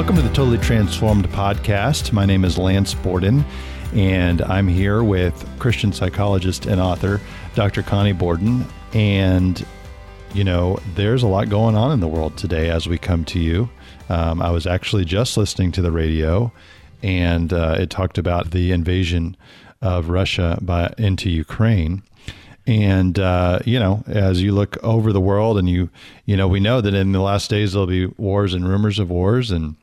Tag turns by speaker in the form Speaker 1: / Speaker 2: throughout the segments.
Speaker 1: Welcome to the Totally Transformed podcast. My name is Lance Borden, and I'm here with Christian psychologist and author Dr. Connie Borden. And, you know, there's a lot going on in the world today as we come to you. Um, I was actually just listening to the radio, and uh, it talked about the invasion of Russia by, into Ukraine. And uh, you know, as you look over the world, and you you know, we know that in the last days there'll be wars and rumors of wars, and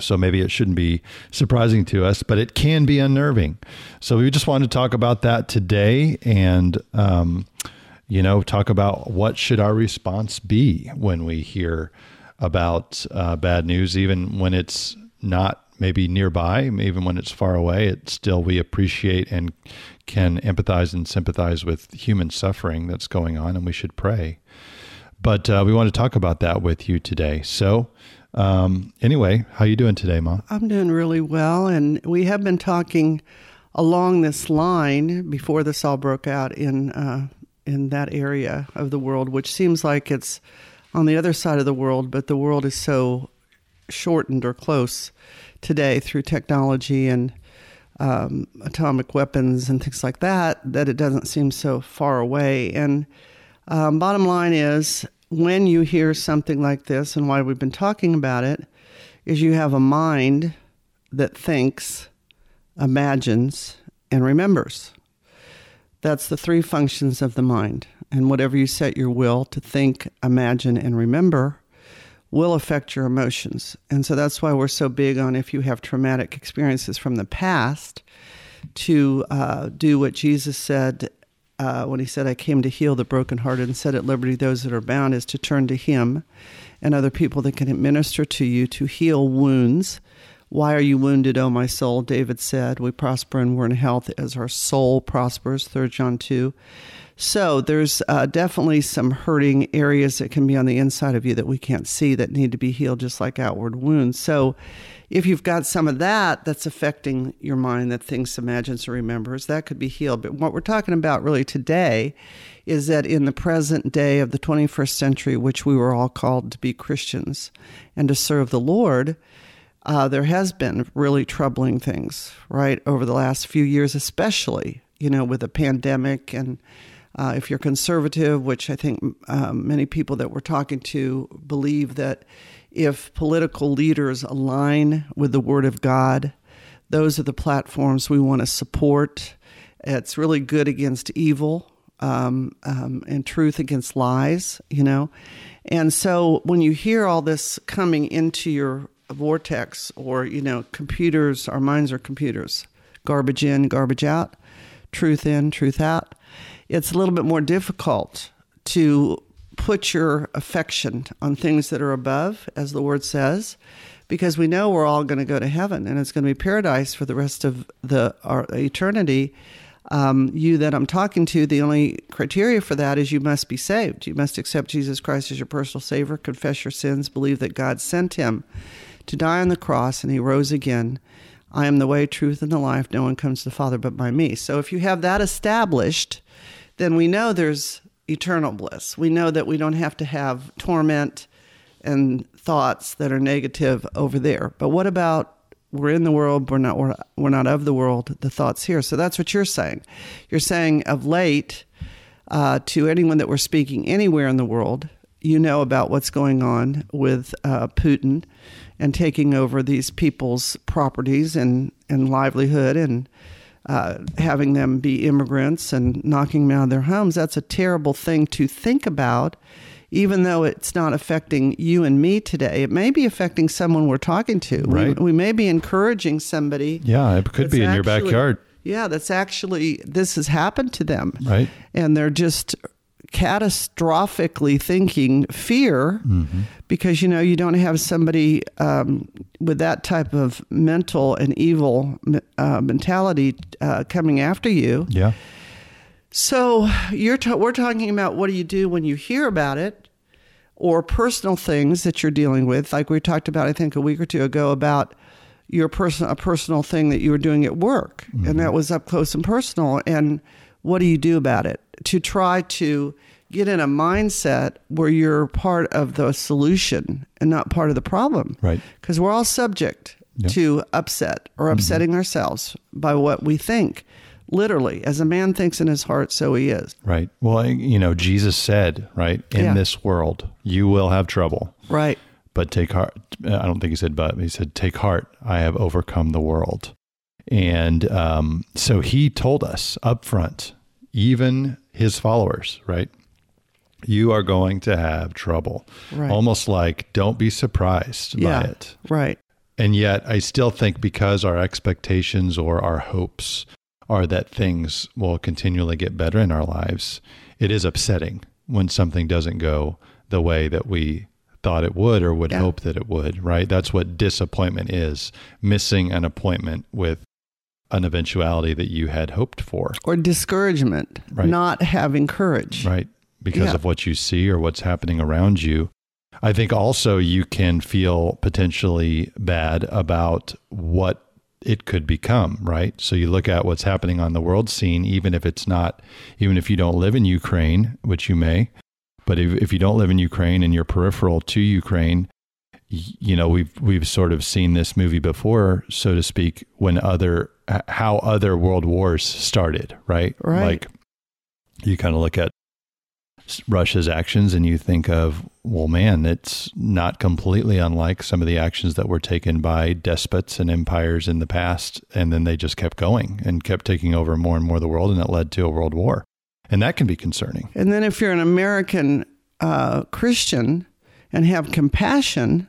Speaker 1: so maybe it shouldn't be surprising to us, but it can be unnerving. So we just wanted to talk about that today, and um, you know, talk about what should our response be when we hear about uh, bad news, even when it's not maybe nearby, even when it's far away. It still we appreciate and can empathize and sympathize with human suffering that's going on, and we should pray. But uh, we want to talk about that with you today. So, um, anyway, how you doing today, Mom?
Speaker 2: I'm doing really well, and we have been talking along this line before this all broke out in uh, in that area of the world, which seems like it's on the other side of the world, but the world is so shortened or close today through technology and um, atomic weapons and things like that, that it doesn't seem so far away. And um, bottom line is, when you hear something like this, and why we've been talking about it, is you have a mind that thinks, imagines, and remembers. That's the three functions of the mind. And whatever you set your will to think, imagine, and remember will affect your emotions. And so that's why we're so big on if you have traumatic experiences from the past, to uh, do what Jesus said uh, when he said, I came to heal the brokenhearted and set at liberty those that are bound, is to turn to him and other people that can administer to you to heal wounds. Why are you wounded, O my soul? David said, We prosper and we're in health as our soul prospers, 3 John 2. So there's uh, definitely some hurting areas that can be on the inside of you that we can't see that need to be healed, just like outward wounds. So if you've got some of that that's affecting your mind that thinks, imagines, or remembers, that could be healed. But what we're talking about really today is that in the present day of the 21st century, which we were all called to be Christians and to serve the Lord, uh, there has been really troubling things, right, over the last few years, especially, you know, with the pandemic and uh, if you're conservative, which I think um, many people that we're talking to believe that if political leaders align with the Word of God, those are the platforms we want to support. It's really good against evil um, um, and truth against lies, you know. And so when you hear all this coming into your vortex, or, you know, computers, our minds are computers, garbage in, garbage out, truth in, truth out it's a little bit more difficult to put your affection on things that are above, as the word says, because we know we're all going to go to heaven and it's going to be paradise for the rest of the our eternity. Um, you that I'm talking to, the only criteria for that is you must be saved. You must accept Jesus Christ as your personal Savior, confess your sins, believe that God sent Him to die on the cross and He rose again. I am the way, truth, and the life. No one comes to the Father but by me. So if you have that established, then we know there's eternal bliss. We know that we don't have to have torment and thoughts that are negative over there. But what about we're in the world, we're not we're, we're not of the world, the thoughts here. So that's what you're saying. You're saying of late uh, to anyone that we're speaking anywhere in the world, you know about what's going on with uh, Putin and taking over these people's properties and, and livelihood and uh, having them be immigrants and knocking them out of their homes, that's a terrible thing to think about, even though it's not affecting you and me today. It may be affecting someone we're talking to.
Speaker 1: Right.
Speaker 2: We, we may be encouraging somebody.
Speaker 1: Yeah, it could be in
Speaker 2: actually,
Speaker 1: your backyard.
Speaker 2: Yeah, that's actually, this has happened to them.
Speaker 1: Right.
Speaker 2: And they're just catastrophically thinking fear mm-hmm. because you know you don't have somebody um, with that type of mental and evil uh, mentality uh, coming after you.
Speaker 1: Yeah.
Speaker 2: So you're ta- we're talking about what do you do when you hear about it, or personal things that you're dealing with, like we talked about I think a week or two ago about your personal a personal thing that you were doing at work, mm-hmm. and that was up close and personal and what do you do about it? To try to get in a mindset where you're part of the solution and not part of the problem.
Speaker 1: Right.
Speaker 2: Because we're all subject
Speaker 1: Yeah.
Speaker 2: to upset or upsetting ourselves by what we think. Literally, as a man thinks in his heart, so he is.
Speaker 1: Right. Well, you know, Jesus said, right, in
Speaker 2: Yeah.
Speaker 1: this world, you will have trouble,
Speaker 2: Right.
Speaker 1: but take heart. I don't think he said, but he said, take heart. I have overcome the world. And um, so he told us up front, even his followers, right? You are going to have trouble.
Speaker 2: Right.
Speaker 1: Almost like, don't be surprised
Speaker 2: Yeah.
Speaker 1: by it.
Speaker 2: Right.
Speaker 1: And yet, I still think because our expectations or our hopes are that things will continually get better in our lives, it is upsetting when something doesn't go the way that we thought it would or would
Speaker 2: Yeah.
Speaker 1: hope that it would, right? That's what disappointment is missing an appointment with an eventuality that you had hoped for,
Speaker 2: Or discouragement,
Speaker 1: Right.
Speaker 2: not having courage.
Speaker 1: right? Because
Speaker 2: Yeah.
Speaker 1: of what you see or what's happening around you. I think also you can feel potentially bad about what it could become, right? So you look at what's happening on the world scene, even if it's not, even if you don't live in Ukraine, which you may, but if, if you don't live in Ukraine and you're peripheral to Ukraine, you know we've we've sort of seen this movie before, so to speak, when other how other world wars started, right?
Speaker 2: Right.
Speaker 1: Like you kind of look at Russia's actions and you think of, well, man, it's not completely unlike some of the actions that were taken by despots and empires in the past. And then they just kept going and kept taking over more and more of the world. And it led to a world war. And that can be concerning.
Speaker 2: And then if you're an American uh, Christian and have compassion,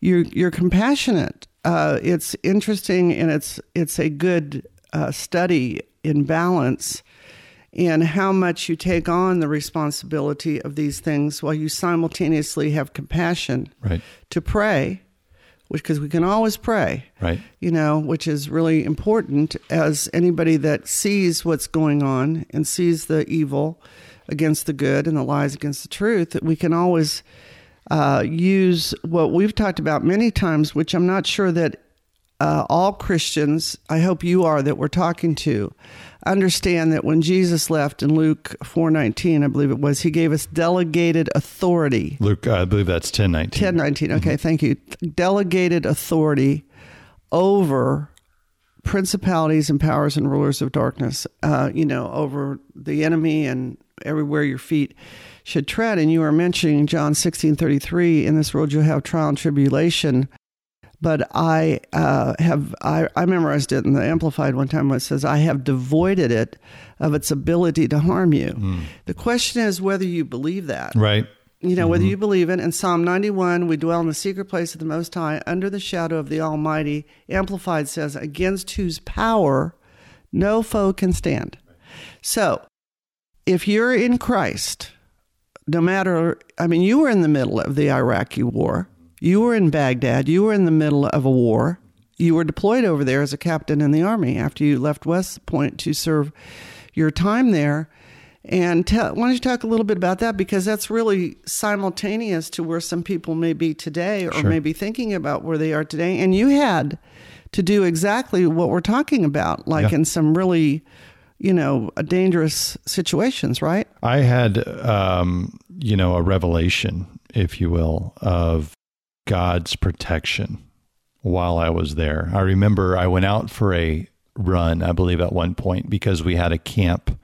Speaker 2: you're you're compassionate. Uh, it's interesting and it's it's a good uh, study in balance in how much you take on the responsibility of these things while you simultaneously have compassion
Speaker 1: Right.
Speaker 2: to pray, which because we can always pray
Speaker 1: Right.
Speaker 2: you know, which is really important as anybody that sees what's going on and sees the evil against the good and the lies against the truth, that we can always uh, use what we've talked about many times, which I'm not sure that uh, all Christians, I hope you are that we're talking to, understand that when Jesus left in Luke 4:19, I believe it was, he gave us delegated authority.
Speaker 1: Luke, I believe that's 1019.
Speaker 2: 1019. Okay, thank you. Delegated authority over principalities and powers and rulers of darkness, uh, you know, over the enemy and everywhere your feet should tread. And you were mentioning John 16 33, in this world you'll have trial and tribulation. But I uh, have, I, I memorized it in the Amplified one time where it says, I have devoided it of its ability to harm you. The question is whether you believe that
Speaker 1: Right.
Speaker 2: You know, whether mm-hmm. you believe it. In Psalm 91, we dwell in the secret place of the Most High, under the shadow of the Almighty. Amplified says, against whose power no foe can stand. So, if you're in Christ, no matter, I mean, you were in the middle of the Iraqi war, you were in Baghdad, you were in the middle of a war, you were deployed over there as a captain in the army after you left West Point to serve your time there. And tell, why don't you talk a little bit about that? Because that's really simultaneous to where some people may be today or
Speaker 1: Sure.
Speaker 2: maybe thinking about where they are today. And you had to do exactly what we're talking about, like
Speaker 1: Yeah.
Speaker 2: in some really, you know, dangerous situations, right?
Speaker 1: I had, um, you know, a revelation, if you will, of God's protection while I was there. I remember I went out for a run, I believe, at one point because we had a camp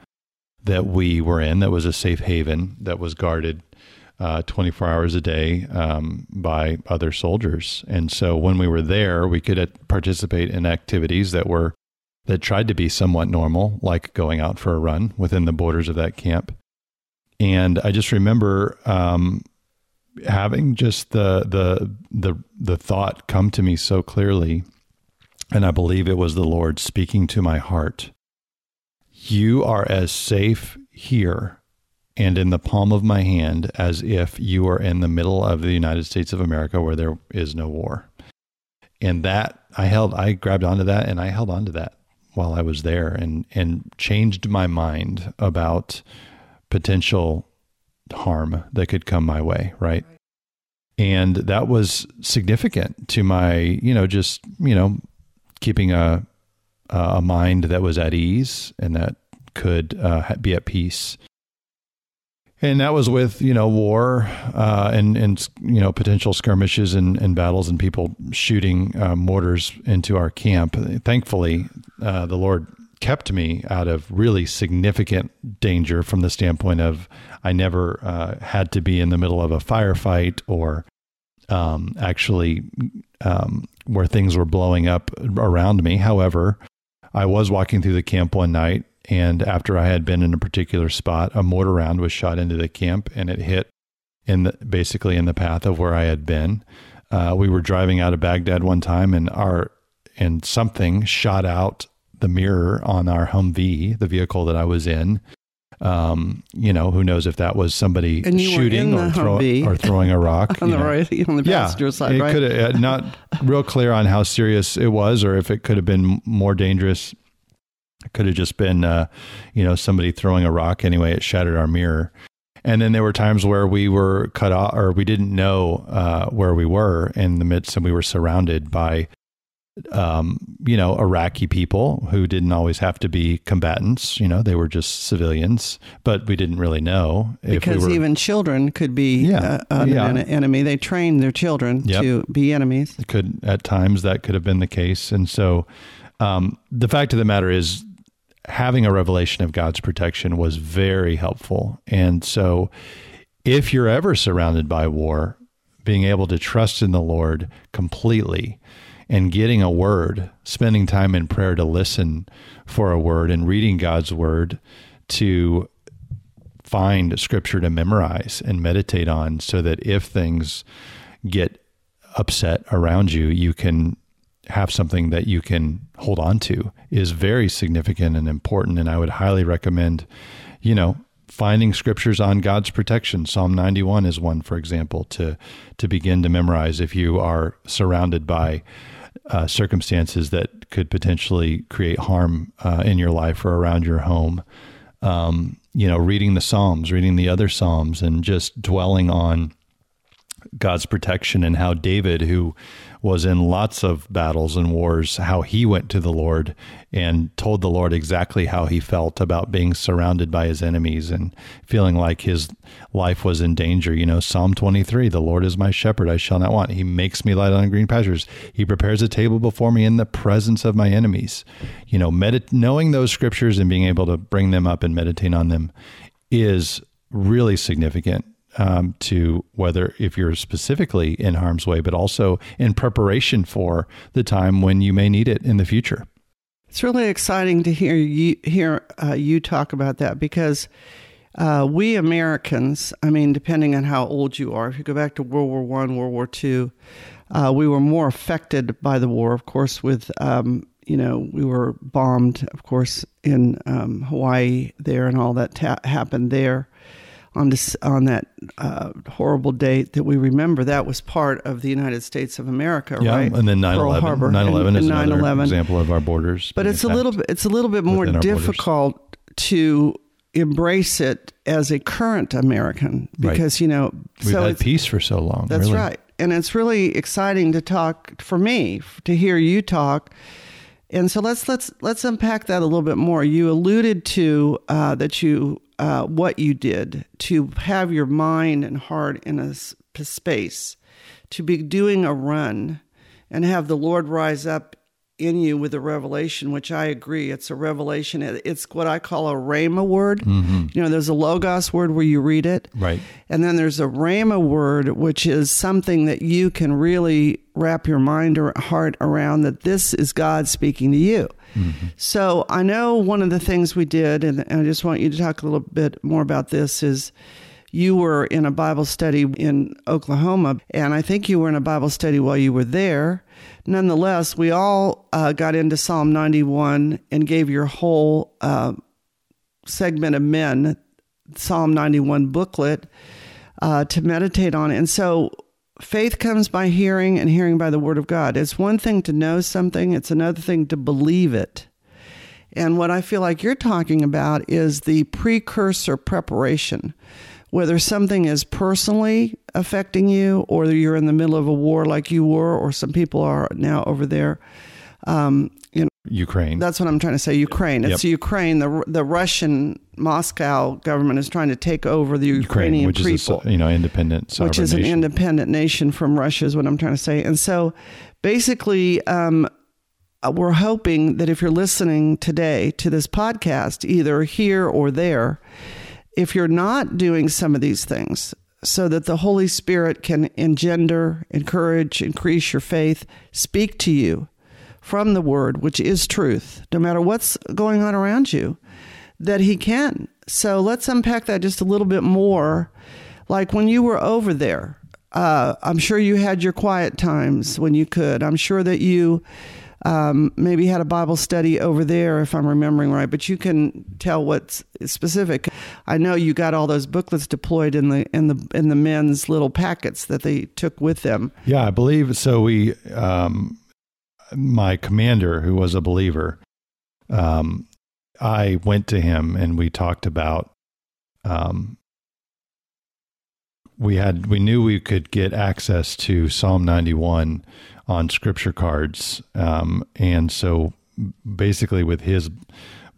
Speaker 1: that we were in that was a safe haven that was guarded uh, 24 hours a day um, by other soldiers. And so when we were there, we could uh, participate in activities that were that tried to be somewhat normal, like going out for a run within the borders of that camp. And I just remember um, having just the the the the thought come to me so clearly, and I believe it was the Lord speaking to my heart. You are as safe here and in the palm of my hand as if you are in the middle of the United States of America where there is no war. And that I held I grabbed onto that and I held onto that while I was there and and changed my mind about potential harm that could come my way, right? And that was significant to my, you know, just, you know, keeping a a mind that was at ease and that could uh, be at peace. And that was with you know war uh, and and you know potential skirmishes and, and battles and people shooting uh, mortars into our camp. Thankfully, uh, the Lord kept me out of really significant danger from the standpoint of I never uh, had to be in the middle of a firefight or um, actually um, where things were blowing up around me. However, I was walking through the camp one night and after I had been in a particular spot, a mortar round was shot into the camp and it hit in the, basically in the path of where I had been. Uh, we were driving out of Baghdad one time and our and something shot out the mirror on our Humvee, the vehicle that I was in. Um, you know, who knows if that was somebody shooting or, throw, or, throwing a rock
Speaker 2: on the know. right on the passenger
Speaker 1: yeah,
Speaker 2: side.
Speaker 1: It
Speaker 2: right?
Speaker 1: could have not real clear on how serious it was, or if it could have been more dangerous it could have just been, uh, you know, somebody throwing a rock. Anyway, it shattered our mirror. And then there were times where we were cut off, or we didn't know uh, where we were in the midst, and we were surrounded by, um, you know, Iraqi people who didn't always have to be combatants. You know, they were just civilians, but we didn't really know
Speaker 2: because
Speaker 1: we were,
Speaker 2: even children could be yeah, uh, an yeah. enemy. They trained their children yep. to be enemies.
Speaker 1: It could at times that could have been the case, and so um, the fact of the matter is having a revelation of God's protection was very helpful. And so, if you're ever surrounded by war, being able to trust in the Lord completely and getting a word, spending time in prayer to listen for a word and reading God's word to find scripture to memorize and meditate on so that if things get upset around you, you can have something that you can hold on to is very significant and important. And I would highly recommend, you know, finding scriptures on God's protection. Psalm 91 is one, for example, to to begin to memorize if you are surrounded by uh, circumstances that could potentially create harm uh, in your life or around your home. Um, you know, reading the Psalms, reading the other Psalms, and just dwelling on God's protection and how David, who was in lots of battles and wars, how he went to the Lord and told the Lord exactly how he felt about being surrounded by his enemies and feeling like his life was in danger. You know, Psalm 23 The Lord is my shepherd, I shall not want. He makes me lie down in green pastures. He prepares a table before me in the presence of my enemies. You know, medit- knowing those scriptures and being able to bring them up and meditate on them is really significant um, to whether if you're specifically in harm's way, but also in preparation for the time when you may need it in the future.
Speaker 2: It's really exciting to hear you hear uh, you talk about that because uh, we Americans, I mean, depending on how old you are, if you go back to World War One, World War Two, uh, we were more affected by the war. Of course, with um, you know, we were bombed, of course, in um, Hawaii there, and all that ta- happened there on this, on that uh, horrible date that we remember. That was part of the United States of America,
Speaker 1: yeah,
Speaker 2: right?
Speaker 1: and then 9/11. 9/11 is another 9/11. example of our borders.
Speaker 2: But it's a little bit it's a little bit more difficult borders. to embrace it as a current American because right. you know
Speaker 1: we've so had peace for so long.
Speaker 2: That's
Speaker 1: really.
Speaker 2: right, and it's really exciting to talk for me to hear you talk. And so let's let's let's unpack that a little bit more. You alluded to uh, that you uh, what you did to have your mind and heart in a space, to be doing a run and have the Lord rise up in you with a revelation, which I agree, it's a revelation. It's what I call a rhema word. Mm-hmm. You know, there's a logos word where you read it,
Speaker 1: right,
Speaker 2: and then there's a rhema word, which is something that you can really wrap your mind or heart around. That this is God speaking to you. Mm-hmm. So I know one of the things we did, and I just want you to talk a little bit more about this is you were in a Bible study in Oklahoma, and I think you were in a Bible study while you were there. Nonetheless, we all uh, got into Psalm 91 and gave your whole uh, segment of men Psalm 91 booklet uh, to meditate on. And so faith comes by hearing, and hearing by the word of God. It's one thing to know something, it's another thing to believe it. And what I feel like you're talking about is the precursor preparation whether something is personally affecting you or you're in the middle of a war like you were or some people are now over there um, in
Speaker 1: Ukraine.
Speaker 2: That's what I'm trying to say. Ukraine. It's
Speaker 1: Yep.
Speaker 2: Ukraine. The the Russian Moscow government is trying to take over the
Speaker 1: Ukraine,
Speaker 2: Ukrainian
Speaker 1: which is a
Speaker 2: people,
Speaker 1: you know independent,
Speaker 2: which is an
Speaker 1: nation.
Speaker 2: independent nation from Russia, is what I'm trying to say. And so, basically, um, uh, we're hoping that if you're listening today to this podcast, either here or there, if you're not doing some of these things, so that the Holy Spirit can engender, encourage, increase your faith, speak to you from the Word, which is truth, no matter what's going on around you, that He can. So let's unpack that just a little bit more. Like when you were over there, uh, I'm sure you had your quiet times when you could. I'm sure that you um, maybe had a Bible study over there, if I'm remembering right. But you can tell what's specific. I know you got all those booklets deployed in the in the in the men's little packets that they took with them.
Speaker 1: Yeah, I believe so. We, um, my commander, who was a believer, um, I went to him and we talked about. Um, we had we knew we could get access to Psalm ninety one on scripture cards, um, and so basically with his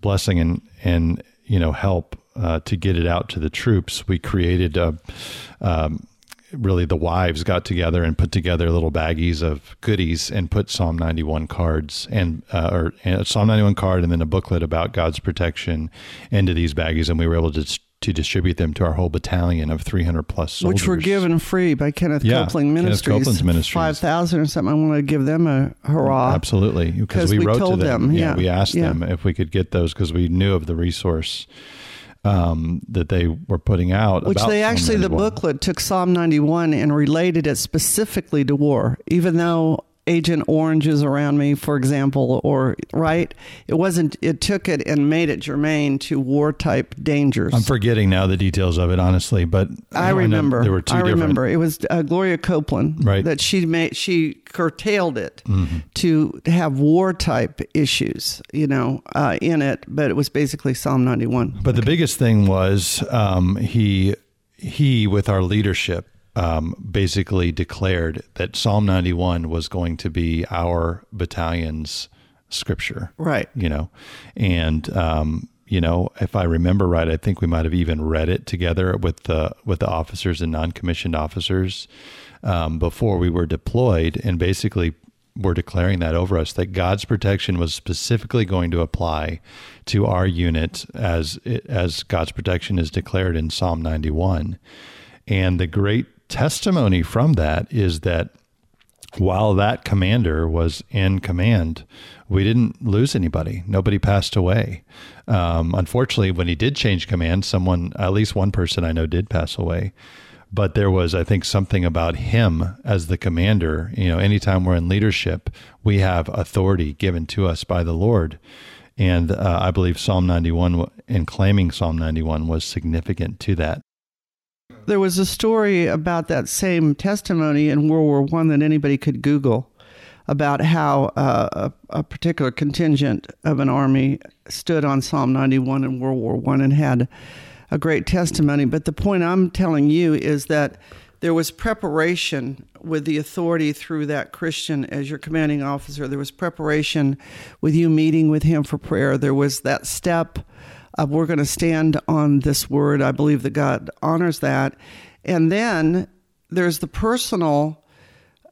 Speaker 1: blessing and and you know help uh, to get it out to the troops, we created a. Um, really the wives got together and put together little baggies of goodies and put Psalm 91 cards and uh, or and a Psalm 91 card and then a booklet about God's protection into these baggies and we were able to to distribute them to our whole battalion of 300 plus soldiers
Speaker 2: Which were given free by Kenneth
Speaker 1: Yeah,
Speaker 2: Copeland
Speaker 1: Kenneth
Speaker 2: Ministries.
Speaker 1: Copeland's ministries.
Speaker 2: Five thousand or something. I want to give them a hurrah.
Speaker 1: Absolutely, Because we,
Speaker 2: we
Speaker 1: wrote
Speaker 2: told
Speaker 1: to them.
Speaker 2: them, yeah,
Speaker 1: we asked
Speaker 2: yeah.
Speaker 1: them if we could get those because we knew of the resource um, that they were putting out.
Speaker 2: Which they actually, the booklet took Psalm 91 and related it specifically to war, even though Agent Orange is around me, for example, or right? It wasn't, it took it and made it germane to war type dangers.
Speaker 1: I'm forgetting now the details of it, honestly, but
Speaker 2: I
Speaker 1: know
Speaker 2: remember.
Speaker 1: there were two
Speaker 2: I
Speaker 1: different.
Speaker 2: remember. It was uh, Gloria Copeland
Speaker 1: Right. Mm-hmm.
Speaker 2: that she made. She curtailed it to have war type issues, you know, uh, in it. But it was basically Psalm 91.
Speaker 1: But the biggest thing was um, he he with our leadership um, basically declared that Psalm 91 was going to be our battalion's scripture.
Speaker 2: Right.
Speaker 1: You know, and um, you know, if I remember right, I think we might have even read it together with the with the officers and non-commissioned officers um, before we were deployed, and basically were declaring that over us that God's protection was specifically going to apply to our unit as as God's protection is declared in Psalm 91. And the great testimony from that is that while that commander was in command, we didn't lose anybody. Nobody passed away. Um, unfortunately, when he did change command, someone, at least one person I know, did pass away. But there was, I think, something about him as the commander. You know, anytime we're in leadership, we have authority given to us by the Lord. And uh, I believe Psalm 91 and claiming Psalm 91 was significant to that.
Speaker 2: There was a story about that same testimony in World War One that anybody could Google about how uh, a, a particular contingent of an army stood on Psalm 91 in World War One and had a great testimony. But the point I'm telling you is that there was preparation with the authority through that Christian as your commanding officer. There was preparation with you meeting with him for prayer. There was that step of we're going to stand on this word. I believe that God honors that. And then there's the personal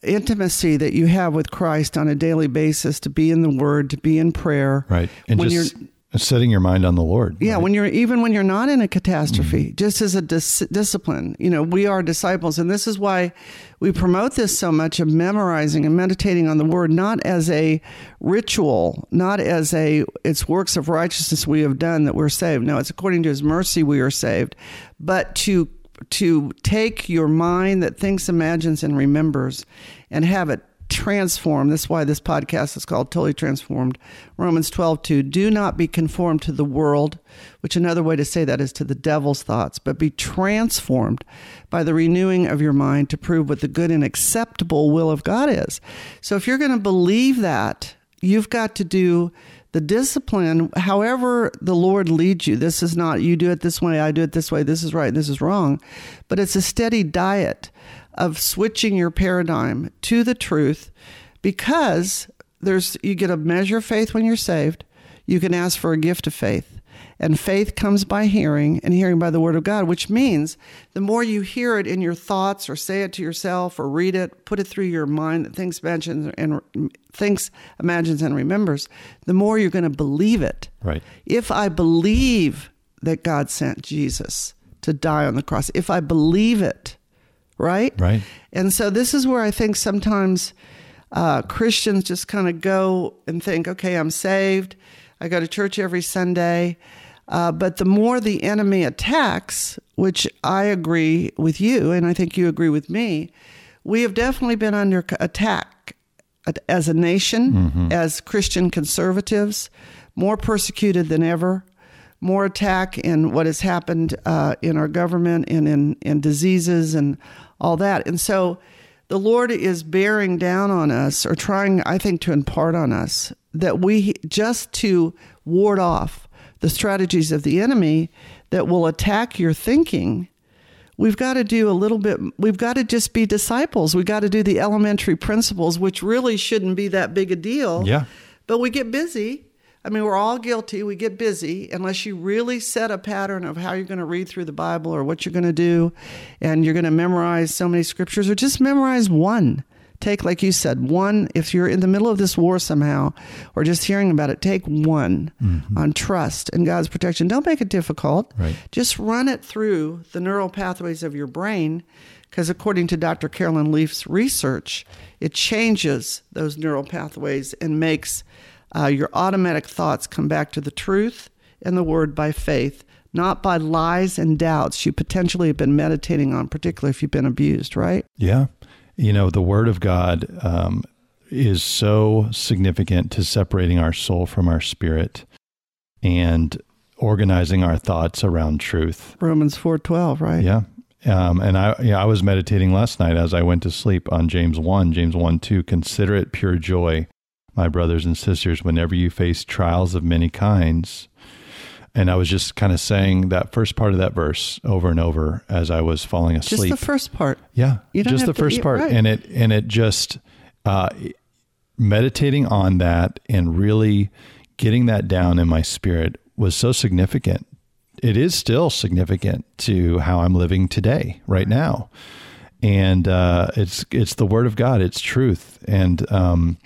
Speaker 2: intimacy that you have with Christ on a daily basis to be in the word, to be in prayer.
Speaker 1: Right. And
Speaker 2: When
Speaker 1: just setting your mind on the Lord.
Speaker 2: Yeah,
Speaker 1: right?
Speaker 2: when you're even when you're not in a catastrophe, mm-hmm. just as a dis- discipline, you know, we are disciples, and this is why we promote this so much of memorizing and meditating on the Word, not as a ritual, not as a it's works of righteousness we have done that we're saved. No, it's according to His mercy we are saved, but to to take your mind that thinks, imagines, and remembers, and have it transformed. That's why this podcast is called Totally Transformed. Romans 12, 2. Do not be conformed to the world, which another way to say that is to the devil's thoughts, but be transformed by the renewing of your mind to prove what the good and acceptable will of God is. So if you're going to believe that, you've got to do the discipline, however the Lord leads you. This is not you do it this way, I do it this way, this is right, this is wrong. But it's a steady diet of switching your paradigm to the truth because there's you get a measure of faith when you're saved. You can ask for a gift of faith. And faith comes by hearing, and hearing by the word of God, which means the more you hear it in your thoughts, or say it to yourself, or read it, put it through your mind that thinks, imagines, and thinks, imagines, and remembers, the more you're going to believe it.
Speaker 1: Right.
Speaker 2: If I believe that God sent Jesus to die on the cross, if I believe it, right?
Speaker 1: Right.
Speaker 2: And so this is where I think sometimes uh, Christians just kind of go and think, okay, I'm saved. I go to church every Sunday. Uh, but the more the enemy attacks, which I agree with you, and I think you agree with me, we have definitely been under attack as a nation, mm-hmm. as Christian conservatives, more persecuted than ever, more attack in what has happened uh, in our government and in, in diseases and all that. And so the Lord is bearing down on us, or trying, I think, to impart on us that we just to ward off the strategies of the enemy that will attack your thinking, we've got to do a little bit, we've got to just be disciples. We've got to do the elementary principles, which really shouldn't be that big a deal.
Speaker 1: Yeah.
Speaker 2: But we get busy. I mean, we're all guilty. We get busy unless you really set a pattern of how you're going to read through the Bible or what you're going to do, and you're going to memorize so many scriptures or just memorize one take, like you said, one, if you're in the middle of this war somehow or just hearing about it, take one mm-hmm. on trust and God's protection. Don't make it difficult.
Speaker 1: Right.
Speaker 2: Just run it through the neural pathways of your brain because according to Dr. Carolyn Leaf's research, it changes those neural pathways and makes uh, your automatic thoughts come back to the truth and the word by faith, not by lies and doubts you potentially have been meditating on, particularly if you've been abused, right?
Speaker 1: Yeah you know, the Word of God um, is so significant to separating our soul from our spirit and organizing our thoughts around truth.
Speaker 2: Romans four twelve, right?
Speaker 1: Yeah. Um, and I, yeah, I was meditating last night as I went to sleep on James one, James one two. Consider it pure joy, my brothers and sisters, whenever you face trials of many kinds, and I was just kind of saying that first part of that verse over and over as I was falling asleep.
Speaker 2: Just the first part.
Speaker 1: Yeah, just the first part, right. and it and it just uh, meditating on that and really getting that down in my spirit was so significant. It is still significant to how I'm living today, right now, and uh, it's it's the Word of God. It's truth, and um,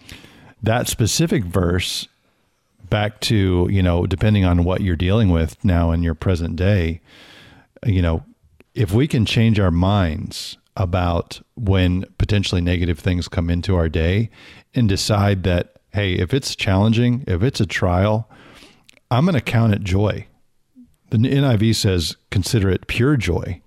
Speaker 1: that specific verse back to, you know, depending on what you're dealing with now in your present day, you know, if we can change our minds about when potentially negative things come into our day and decide that, hey, if it's challenging, if it's a trial, I'm going to count it joy. The NIV says, consider it pure joy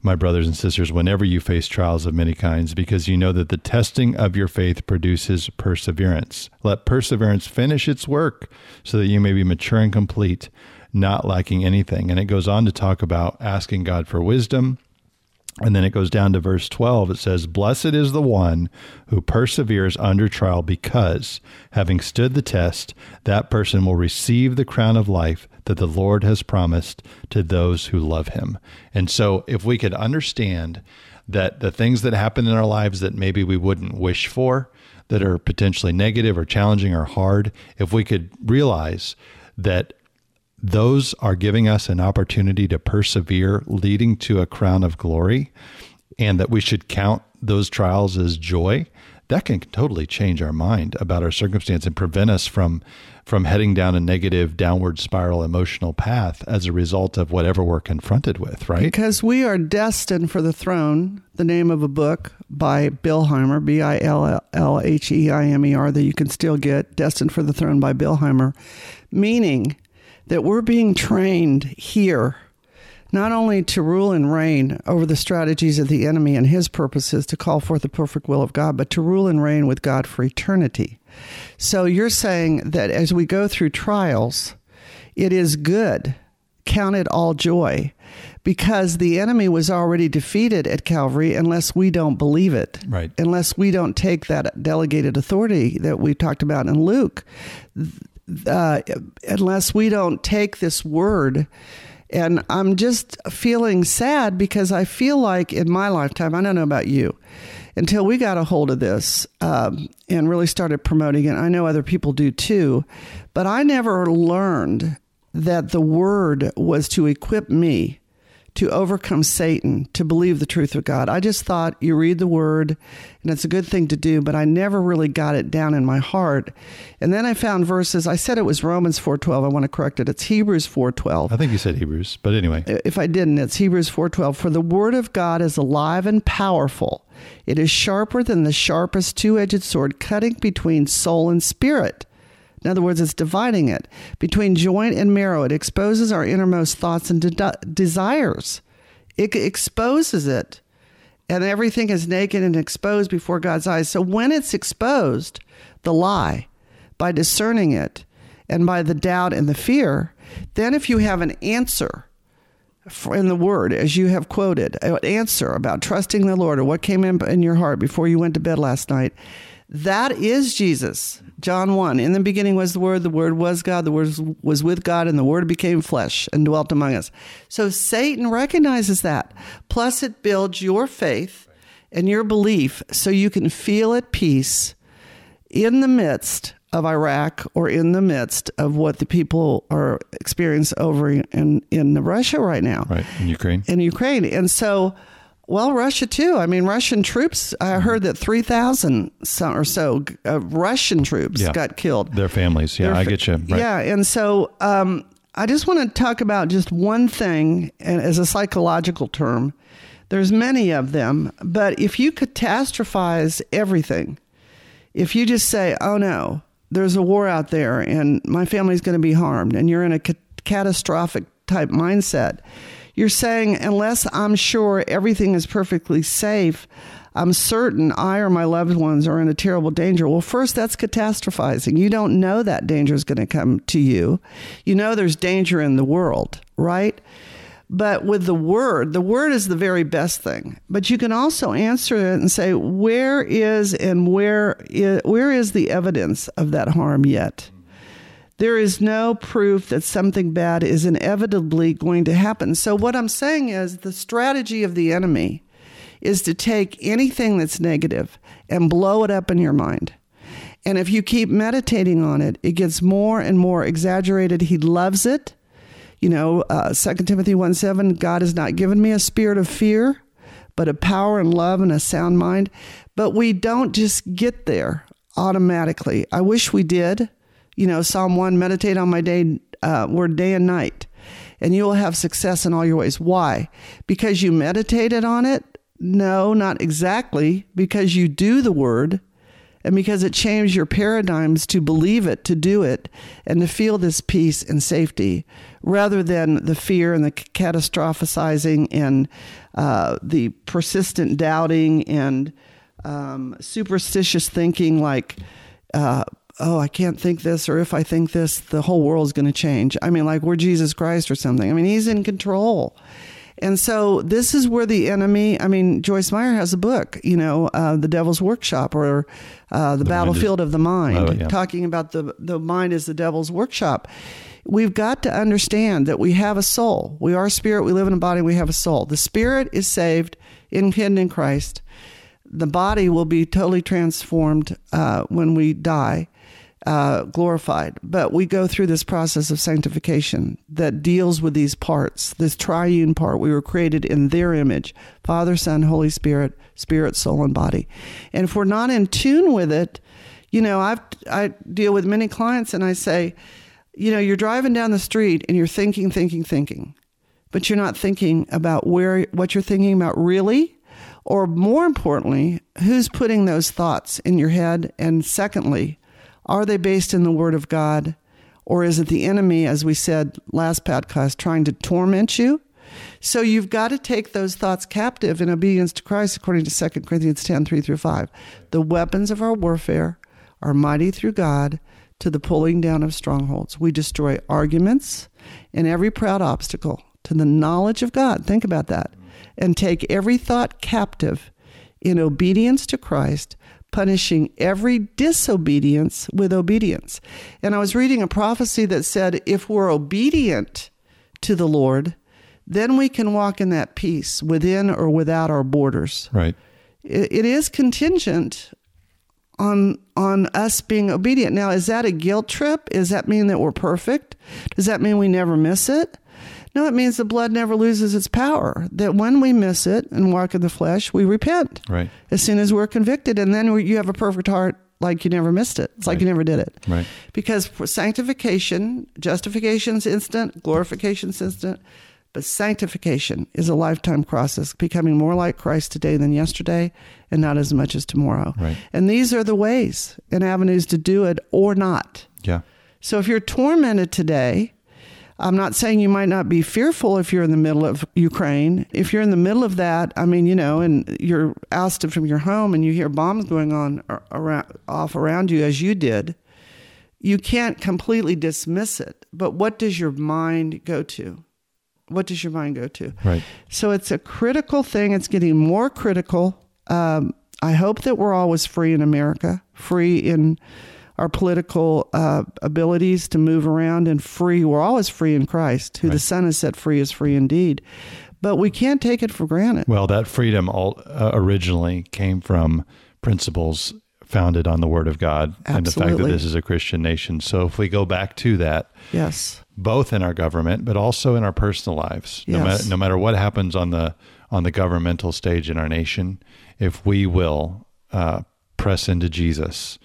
Speaker 1: my brothers and sisters, whenever you face trials of many kinds, because you know that the testing of your faith produces perseverance. Let perseverance finish its work so that you may be mature and complete, not lacking anything. And it goes on to talk about asking God for wisdom and then it goes down to verse 12. It says, Blessed is the one who perseveres under trial, because, having stood the test, that person will receive the crown of life that the Lord has promised to those who love him. And so, if we could understand that the things that happen in our lives that maybe we wouldn't wish for, that are potentially negative or challenging or hard, if we could realize that those are giving us an opportunity to persevere, leading to a crown of glory, and that we should count those trials as joy, that can totally change our mind about our circumstance and prevent us from from heading down a negative downward spiral emotional path as a result of whatever we're confronted with, right?
Speaker 2: Because we are destined for the throne, the name of a book by Billheimer, B I L L H E I M E R, that you can still get, Destined for the Throne by Billheimer, meaning that we're being trained here not only to rule and reign over the strategies of the enemy and his purposes to call forth the perfect will of God, but to rule and reign with God for eternity. So you're saying that as we go through trials, it is good, count it all joy, because the enemy was already defeated at Calvary unless we don't believe it.
Speaker 1: Right.
Speaker 2: Unless we don't take that delegated authority that we talked about in Luke uh, unless we don't take this word. And I'm just feeling sad because I feel like in my lifetime, I don't know about you, until we got a hold of this um, and really started promoting it. I know other people do too, but I never learned that the word was to equip me to overcome Satan, to believe the truth of God. I just thought you read the word and it's a good thing to do, but I never really got it down in my heart. And then I found verses. I said it was Romans 4:12. I want to correct it. It's Hebrews 4:12.
Speaker 1: I think you said Hebrews, but anyway.
Speaker 2: If I didn't, it's Hebrews 4:12. For the word of God is alive and powerful. It is sharper than the sharpest two-edged sword, cutting between soul and spirit in other words, it's dividing it between joint and marrow. It exposes our innermost thoughts and de- desires. It exposes it. And everything is naked and exposed before God's eyes. So when it's exposed, the lie, by discerning it and by the doubt and the fear, then if you have an answer in the word, as you have quoted, an answer about trusting the Lord or what came in, in your heart before you went to bed last night, that is Jesus. John 1. In the beginning was the Word, the Word was God, the Word was with God, and the Word became flesh and dwelt among us. So Satan recognizes that. Plus, it builds your faith and your belief so you can feel at peace in the midst of Iraq or in the midst of what the people are experiencing over in, in Russia right now.
Speaker 1: Right, in Ukraine.
Speaker 2: In Ukraine. And so well, Russia too. I mean, Russian troops. I mm-hmm. heard that three thousand or so uh, Russian troops yeah. got killed.
Speaker 1: Their families. Yeah, Their, I get you.
Speaker 2: Right. Yeah, and so um, I just want to talk about just one thing as a psychological term. There's many of them, but if you catastrophize everything, if you just say, "Oh no, there's a war out there, and my family's going to be harmed," and you're in a ca- catastrophic type mindset you're saying, unless I'm sure everything is perfectly safe, I'm certain I or my loved ones are in a terrible danger. Well, first, that's catastrophizing. You don't know that danger is going to come to you. You know there's danger in the world, right? But with the word, the word is the very best thing. But you can also answer it and say, where is and where is, where is the evidence of that harm yet? there is no proof that something bad is inevitably going to happen. So, what I'm saying is the strategy of the enemy is to take anything that's negative and blow it up in your mind. And if you keep meditating on it, it gets more and more exaggerated. He loves it. You know, uh, 2 Timothy 1 7, God has not given me a spirit of fear, but a power and love and a sound mind. But we don't just get there automatically. I wish we did you know, Psalm 1, meditate on my day, uh, word day and night, and you will have success in all your ways. Why? Because you meditated on it? No, not exactly. Because you do the word and because it changed your paradigms to believe it, to do it, and to feel this peace and safety rather than the fear and the catastrophizing and uh, the persistent doubting and um, superstitious thinking like, uh, oh, I can't think this, or if I think this, the whole world's going to change. I mean, like we're Jesus Christ or something. I mean, he's in control. And so this is where the enemy, I mean, Joyce Meyer has a book, you know, uh, The Devil's Workshop or uh, The, the Battlefield is, of the Mind, oh, yeah. talking about the, the mind is the devil's workshop. We've got to understand that we have a soul. We are spirit, we live in a body, we have a soul. The spirit is saved, in, hidden in Christ. The body will be totally transformed uh, when we die uh, glorified. But we go through this process of sanctification that deals with these parts, this triune part. We were created in their image Father, Son, Holy Spirit, spirit, soul, and body. And if we're not in tune with it, you know, I've, I deal with many clients and I say, you know, you're driving down the street and you're thinking, thinking, thinking, but you're not thinking about where, what you're thinking about really. Or more importantly, who's putting those thoughts in your head? And secondly, are they based in the Word of God? Or is it the enemy, as we said last podcast, trying to torment you? So you've got to take those thoughts captive in obedience to Christ, according to 2 Corinthians 10 3 through 5. The weapons of our warfare are mighty through God to the pulling down of strongholds. We destroy arguments and every proud obstacle to the knowledge of God. Think about that. And take every thought captive in obedience to Christ punishing every disobedience with obedience. And I was reading a prophecy that said if we're obedient to the Lord, then we can walk in that peace within or without our borders.
Speaker 1: Right.
Speaker 2: it, is contingent on on us being obedient. Now, is that a guilt trip? Does that mean that we're perfect? Does that mean we never miss it? No, it means the blood never loses its power. That when we miss it and walk in the flesh, we repent.
Speaker 1: Right.
Speaker 2: As soon as we're convicted, and then you have a perfect heart like you never missed it. It's like you never did it.
Speaker 1: Right.
Speaker 2: Because sanctification, justification's instant, glorification's instant, but sanctification is a lifetime process, becoming more like Christ today than yesterday and not as much as tomorrow.
Speaker 1: Right.
Speaker 2: And these are the ways and avenues to do it or not.
Speaker 1: Yeah.
Speaker 2: So if you're tormented today, I'm not saying you might not be fearful if you're in the middle of Ukraine. If you're in the middle of that, I mean, you know, and you're ousted from your home and you hear bombs going on around, off around you as you did, you can't completely dismiss it. But what does your mind go to? What does your mind go to?
Speaker 1: Right.
Speaker 2: So it's a critical thing. It's getting more critical. Um, I hope that we're always free in America, free in our political uh, abilities to move around, and free. We're always free in Christ, who the Son has set free is free indeed. But we can't take it for granted.
Speaker 1: Well, that freedom all, uh, originally came from principles founded on the Word of God and the fact that this is a Christian nation. So if we go back to that,
Speaker 2: Yes.
Speaker 1: Both in our government, but also in our personal lives, no,
Speaker 2: Yes.
Speaker 1: matter, no matter what happens on the on the governmental stage in our nation, if we will uh, press into Jesus,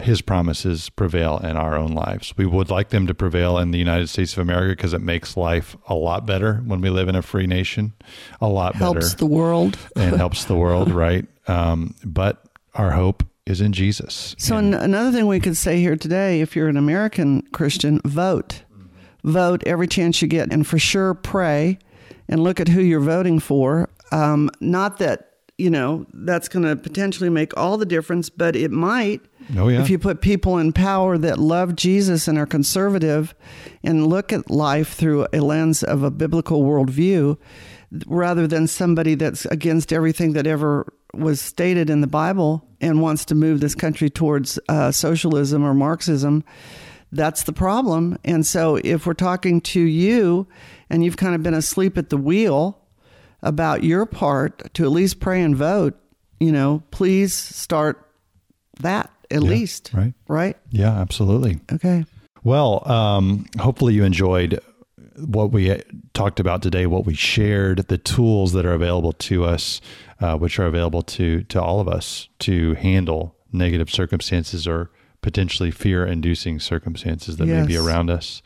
Speaker 1: His promises prevail in our own lives. We would like them to prevail in the United States of America because it makes life a lot better when we live in a free nation, a lot
Speaker 2: Helps
Speaker 1: better helps
Speaker 2: the world.
Speaker 1: and helps the world, right? Um, but our hope is in Jesus.
Speaker 2: So,
Speaker 1: And-
Speaker 2: an- another thing we could say here today if you're an American Christian, vote. Vote every chance you get, and for sure pray and look at who you're voting for. Um, not that, you know, that's going to potentially make all the difference, but it might.
Speaker 1: Oh, yeah.
Speaker 2: If you put people in power that love Jesus and are conservative and look at life through a lens of a biblical worldview, rather than somebody that's against everything that ever was stated in the Bible and wants to move this country towards uh, socialism or Marxism, that's the problem. And so, if we're talking to you and you've kind of been asleep at the wheel about your part to at least pray and vote, you know, please start that at least.
Speaker 1: right.
Speaker 2: Right?
Speaker 1: yeah, absolutely.
Speaker 2: Okay.
Speaker 1: Well, um, hopefully you enjoyed what we talked about today, what we shared, the tools that are available to us, uh, which are available to to all of us to handle negative circumstances or potentially fear-inducing circumstances that may be around us.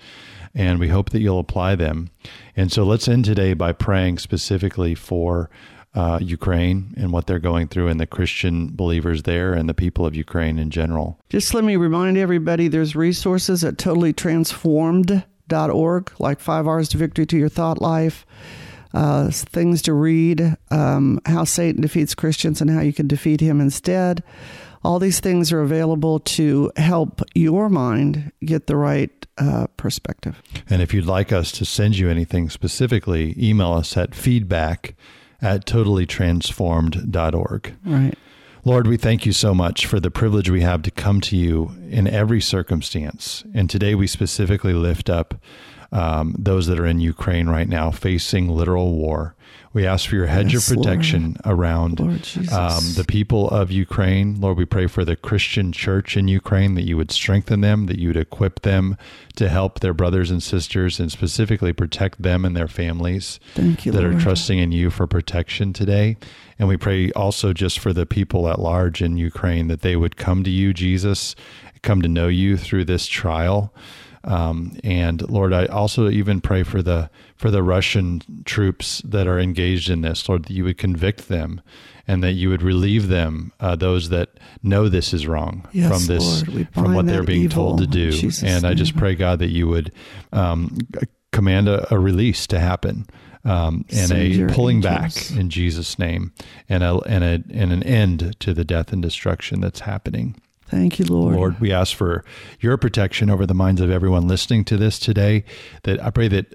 Speaker 1: And we hope that you'll apply them. And so let's end today by praying specifically for uh, Ukraine and what they're going through, and the Christian believers there, and the people of Ukraine in general.
Speaker 2: Just let me remind everybody there's resources at totallytransformed.org, like five hours to victory to your thought life, uh, things to read, um, how Satan defeats Christians and how you can defeat him instead. All these things are available to help your mind get the right uh, perspective.
Speaker 1: And if you'd like us to send you anything specifically, email us at feedback at totallytransformed.org.
Speaker 2: Right.
Speaker 1: Lord, we thank you so much for the privilege we have to come to you in every circumstance. And today we specifically lift up um, those that are in Ukraine right now facing literal war. We ask for your hedge
Speaker 2: Yes,
Speaker 1: of
Speaker 2: Lord.
Speaker 1: protection around
Speaker 2: Lord
Speaker 1: um, the people of Ukraine. Lord, we pray for the Christian church in Ukraine that you would strengthen them, that you would equip them to help their brothers and sisters, and specifically protect them and their families
Speaker 2: Thank you,
Speaker 1: that are trusting in you for protection today. And we pray also just for the people at large in Ukraine that they would come to you, Jesus, come to know you through this trial. Um, and Lord, I also even pray for the for the Russian troops that are engaged in this, Lord, that you would convict them, and that you would relieve them, uh, those that know this is wrong
Speaker 2: Yes,
Speaker 1: from this,
Speaker 2: Lord,
Speaker 1: from what they're being told to do.
Speaker 2: Jesus'
Speaker 1: And I just pray, God, that you would um, command a, a release to happen. Um, and
Speaker 2: Send
Speaker 1: a pulling
Speaker 2: angels.
Speaker 1: back in Jesus' name, and a and a and an end to the death and destruction that's happening.
Speaker 2: Thank you, Lord.
Speaker 1: Lord, we ask for your protection over the minds of everyone listening to this today. That I pray that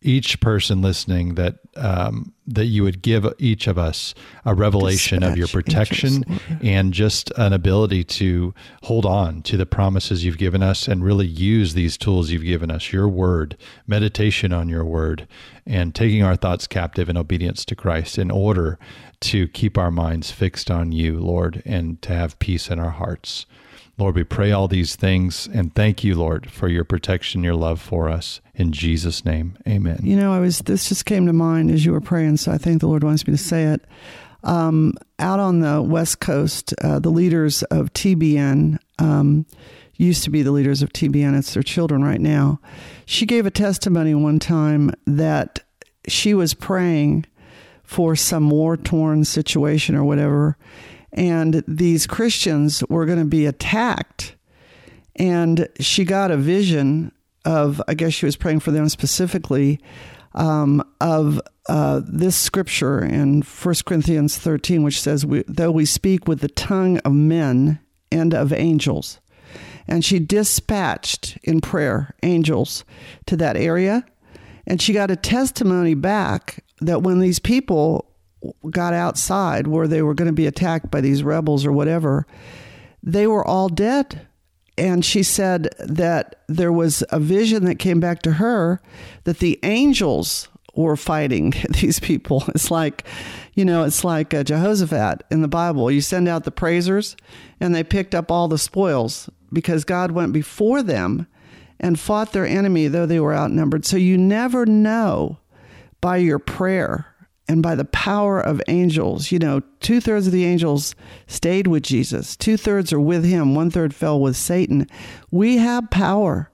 Speaker 1: each person listening that um, that you would give each of us a revelation Dispatch of your protection and just an ability to hold on to the promises you've given us and really use these tools you've given us your word meditation on your word and taking our thoughts captive in obedience to Christ in order to keep our minds fixed on you Lord and to have peace in our hearts Lord, we pray all these things and thank you, Lord, for your protection, your love for us. In Jesus' name, amen.
Speaker 2: You know, I was this just came to mind as you were praying, so I think the Lord wants me to say it. Um, out on the West Coast, uh, the leaders of TBN um, used to be the leaders of TBN. It's their children right now. She gave a testimony one time that she was praying for some war torn situation or whatever and these Christians were going to be attacked. And she got a vision of, I guess she was praying for them specifically, um, of uh, this scripture in 1 Corinthians 13, which says, we, Though we speak with the tongue of men and of angels. And she dispatched in prayer angels to that area. And she got a testimony back that when these people got outside where they were going to be attacked by these rebels or whatever, they were all dead. And she said that there was a vision that came back to her that the angels were fighting these people. It's like, you know, it's like uh, Jehoshaphat in the Bible. You send out the praisers, and they picked up all the spoils because God went before them and fought their enemy, though they were outnumbered. So you never know by your prayer and by the power of angels. You know, two thirds of the angels stayed with Jesus, two thirds are with him, one third fell with Satan. We have power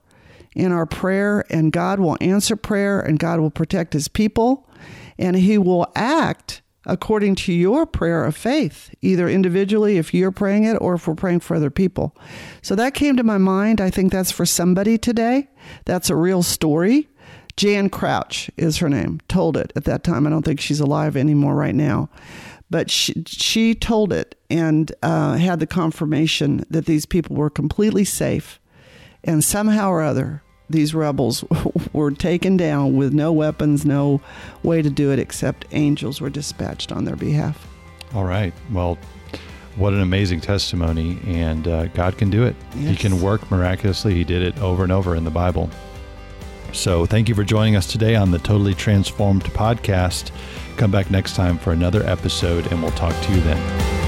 Speaker 2: in our prayer, and God will answer prayer, and God will protect his people, and he will act according to your prayer of faith, either individually if you're praying it or if we're praying for other people. So that came to my mind. I think that's for somebody today. That's a real story. Jan Crouch is her name, told it at that time. I don't think she's alive anymore right now. But she, she told it and uh, had the confirmation that these people were completely safe. And somehow or other, these rebels were taken down with no weapons, no way to do it except angels were dispatched on their behalf.
Speaker 1: All right. Well, what an amazing testimony. And uh, God can do it. Yes. He can work miraculously. He did it over and over in the Bible. So thank you for joining us today on the Totally Transformed podcast. Come back next time for another episode, and we'll talk to you then.